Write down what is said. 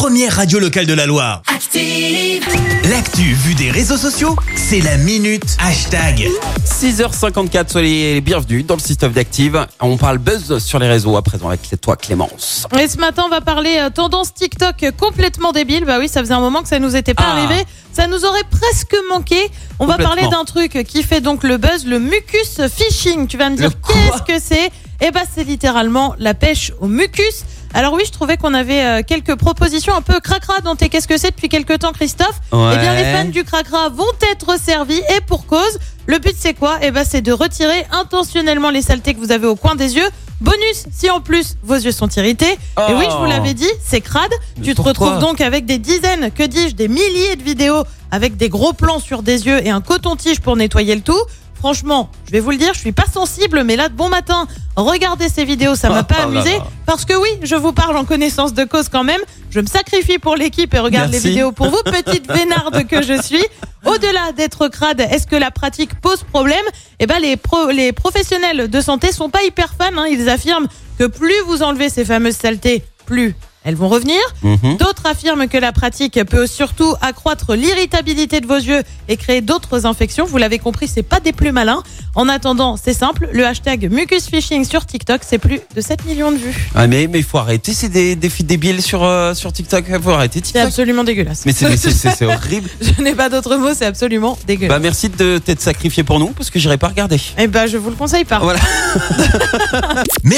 première radio locale de la Loire. Active. L'actu vue des réseaux sociaux, c'est la minute hashtag. 6h54, soyez les bienvenus dans le système d'Active. On parle buzz sur les réseaux à présent avec toi Clémence. Et ce matin, on va parler euh, tendance TikTok complètement débile. Bah oui, ça faisait un moment que ça nous était pas Ah. arrivé. Ça nous aurait presque manqué. On va Complètement. parler d'un truc qui fait donc le buzz, le mucus phishing. Tu vas me dire Le quoi qu'est-ce que c'est? Eh ben, c'est littéralement la pêche au mucus. Alors oui, je trouvais qu'on avait euh, quelques propositions un peu cracra dans tes qu'est-ce que c'est depuis quelques temps, Christophe. Ouais. Eh bien, les fans du cracra vont être servis et pour cause. Le but, c'est quoi? Eh ben, c'est de retirer intentionnellement les saletés que vous avez au coin des yeux. Bonus, si en plus vos yeux sont irrités. Et oui, je vous Oh. l'avais dit, c'est crade. Mais tu te pourquoi? retrouves donc avec des dizaines, que dis-je, des milliers de vidéos avec des gros plans sur des yeux et un coton-tige pour nettoyer le tout. Franchement, je vais vous le dire, je suis pas sensible, mais là, bon matin, regardez ces vidéos, ça m'a Oh pas là amusé. Parce que oui, je vous parle en connaissance de cause quand même. Je me sacrifie pour l'équipe et regarde Merci. les vidéos pour vous, petite vénarde que je suis. Au-delà d'être crade, est-ce que la pratique pose problème? Eh ben, les, pro- les professionnels de santé sont pas hyper fans. hein. Ils affirment que plus vous enlevez ces fameuses saletés, plus elles vont revenir. Mhm. D'autres affirment que la pratique peut surtout accroître l'irritabilité de vos yeux et créer d'autres infections. Vous l'avez compris, c'est pas des plus malins. En attendant, c'est simple, le hashtag mucus phishing sur TikTok, c'est plus de 7 millions de vues. Ah mais mais il faut arrêter ces dé- défis débiles sur euh, sur TikTok. Il faut arrêter C'est absolument dégueulasse. Mais c'est mais c'est- c'est c'est horrible. Je n'ai pas d'autres mots, c'est absolument dégueulasse. Bah merci de t'être sacrifié pour nous parce que j'irai pas regarder. Eh ben, je vous le conseille pas. Voilà.